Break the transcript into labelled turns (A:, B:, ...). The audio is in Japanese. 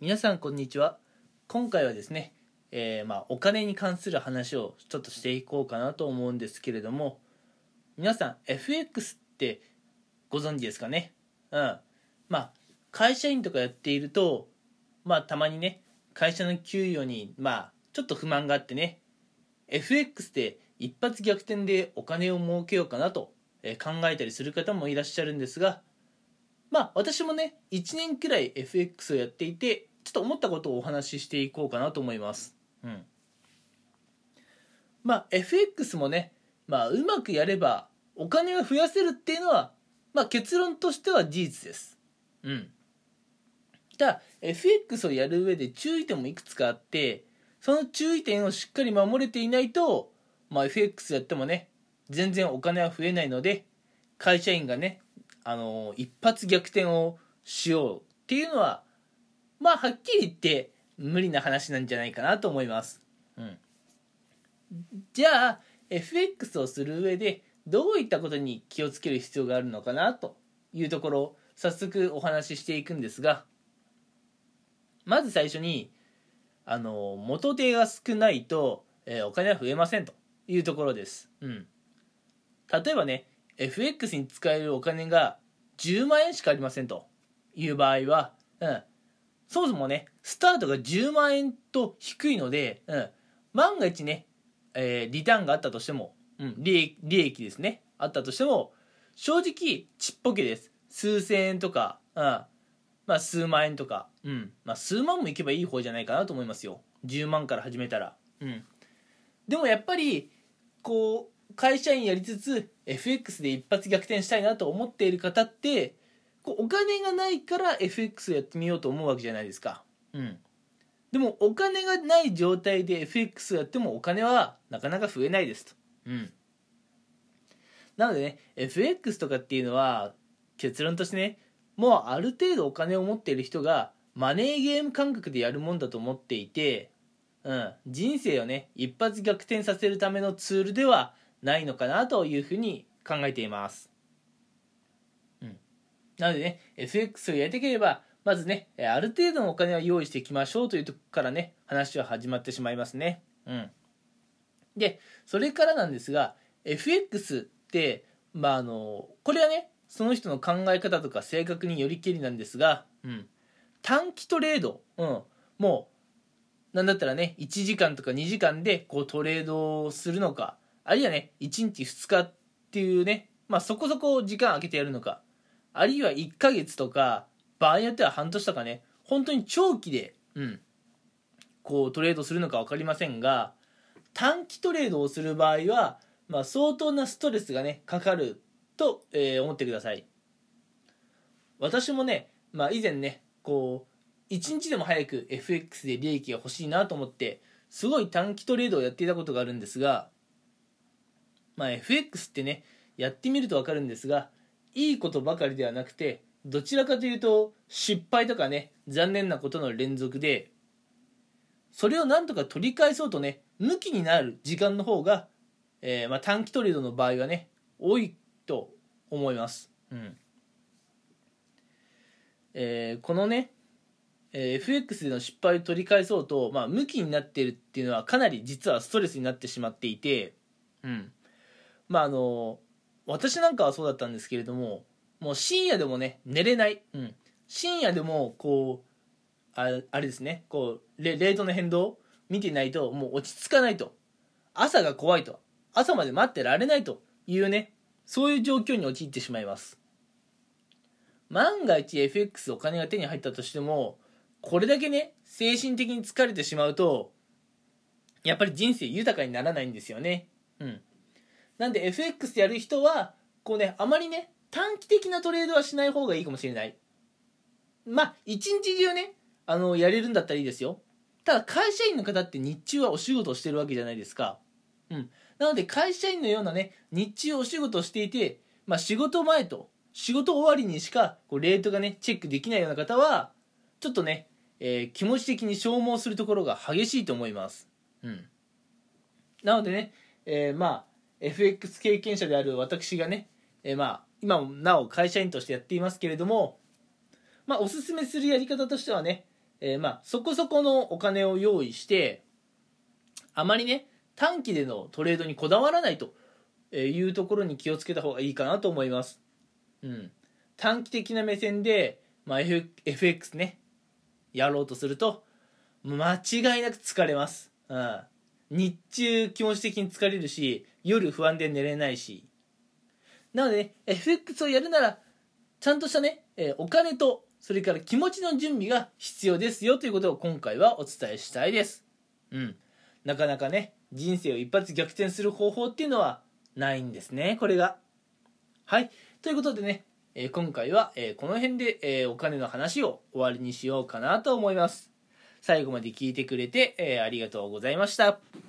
A: 皆さんこんにちは。今回はですね、えー、まあお金に関する話をちょっとしていこうかなと思うんですけれども皆さん FX ってご存知ですかね？うん。まあ会社員とかやっているとまあたまにね会社の給与にまあちょっと不満があってね FX で一発逆転でお金を儲けようかなと考えたりする方もいらっしゃるんですがまあ私もね1年くらい FX をやっていてちょっと思ったことをお話ししていこうかなと思います。うん。まあ FX もねまあうまくやればお金が増やせるっていうのはまあ結論としては事実です。うん。ただ FX をやる上で注意点もいくつかあってその注意点をしっかり守れていないと、まあ、FX やってもね全然お金は増えないので会社員がねあの一発逆転をしようっていうのはまあはっきり言って無理な話なんじゃないかなと思います。うん、じゃあ FX をする上でどういったことに気をつける必要があるのかなというところを早速お話ししていくんですがまず最初にあの元手が少ないと、えー、お金は増えませんというところです。うん、例えばね FX に使えるお金が10万円しかありませんという場合は、うん、そもそもね、スタートが10万円と低いので、うん、万が一ね、えー、リターンがあったとしても、うん、利益利益ですね、あったとしても、正直ちっぽけです。数千円とか、うん、まあ数万円とか、うん、まあ数万もいけばいい方じゃないかなと思いますよ。10万から始めたら。うん。でもやっぱり、こう、会社員やりつつ FX で一発逆転したいなと思っている方ってこうお金がないから FX やってみようと思うわけじゃないですか。うん。でもお金がない状態で FX をやってもお金はなかなか増えないですと。うん。なのでね FX とかっていうのは結論としてねもうある程度お金を持っている人がマネーゲーム感覚でやるもんだと思っていて、うん、人生をね一発逆転させるためのツールではないのかなというふうに考えています。なのでね、FX をやりたければ、まずね、ある程度のお金は用意していきましょうというとこからね、話は始まってしまいますね。うん。で、それからなんですが、FX って、まあ、あの、これはね、その人の考え方とか性格によりけりなんですが、うん。短期トレード、うん。もう、なんだったらね、1時間とか2時間でこうトレードをするのか、あるいはね、1日2日っていうね、まあそこそこ時間空けてやるのか、あるいは1ヶ月とか、場合によっては半年とかね、本当に長期で、うん、こうトレードするのか分かりませんが、短期トレードをする場合は、まあ相当なストレスがね、かかると、えー、思ってください。私もね、まあ以前ね、こう、1日でも早く FX で利益が欲しいなと思って、すごい短期トレードをやっていたことがあるんですが、まあ、FX ってねやってみると分かるんですがいいことばかりではなくてどちらかというと失敗とかね残念なことの連続でそれをなんとか取り返そうとね向きになる時間の方が、えー、まあ、短期トレードの場合はね多いと思います。うんえー、このね、えー、FX での失敗を取り返そうと、まあ、向きになっているっていうのはかなり実はストレスになってしまっていて、うん、まああの私なんかはそうだったんですけれどももう深夜でもね寝れない、うん、深夜でもこうあれですね。こうレレートの変動見てないともう落ち着かないと。朝が怖いと。朝まで待ってられないと。いうね。そういう状況に陥ってしまいます。万が一 FX お金が手に入ったとしてもこれだけね精神的に疲れてしまうとやっぱり人生豊かにならないんですよね。うん。なんで FX やる人はこうねあまりね短期的なトレードはしない方がいいかもしれない。まあ一日中ねあのやれるんだったらいいですよ。ただ会社員の方って日中はお仕事をしてるわけじゃないですか。うん。なので会社員のようなね日中お仕事をしていてまあ仕事前と仕事終わりにしかこうレートがねチェックできないような方はちょっとね、えー、気持ち的に消耗するところが激しいと思います。うん。なのでね、えー、まあ FX 経験者である私がね、えー、まあ今もなお会社員としてやっていますけれども、まあ、おすすめするやり方としてはね、えーまあそこそこのお金を用意してあまりね短期でのトレードにこだわらないというところに気をつけた方がいいかなと思います。うん、短期的な目線で、まあ、F、FX ねやろうとすると間違いなく疲れます、うん、日中気持ち的に疲れるし夜不安で寝れないし。なので、ね、FX をやるならちゃんとしたね、えお金とそれから気持ちの準備が必要ですよということを今回はお伝えしたいです。うん。なかなかね人生を一発逆転する方法っていうのはないんですねこれが。はい。ということでね、えー今回は、えーこの辺で、えーお金の話を終わりにしようかなと思います。最後まで聞いてくれて、えありがとうございました。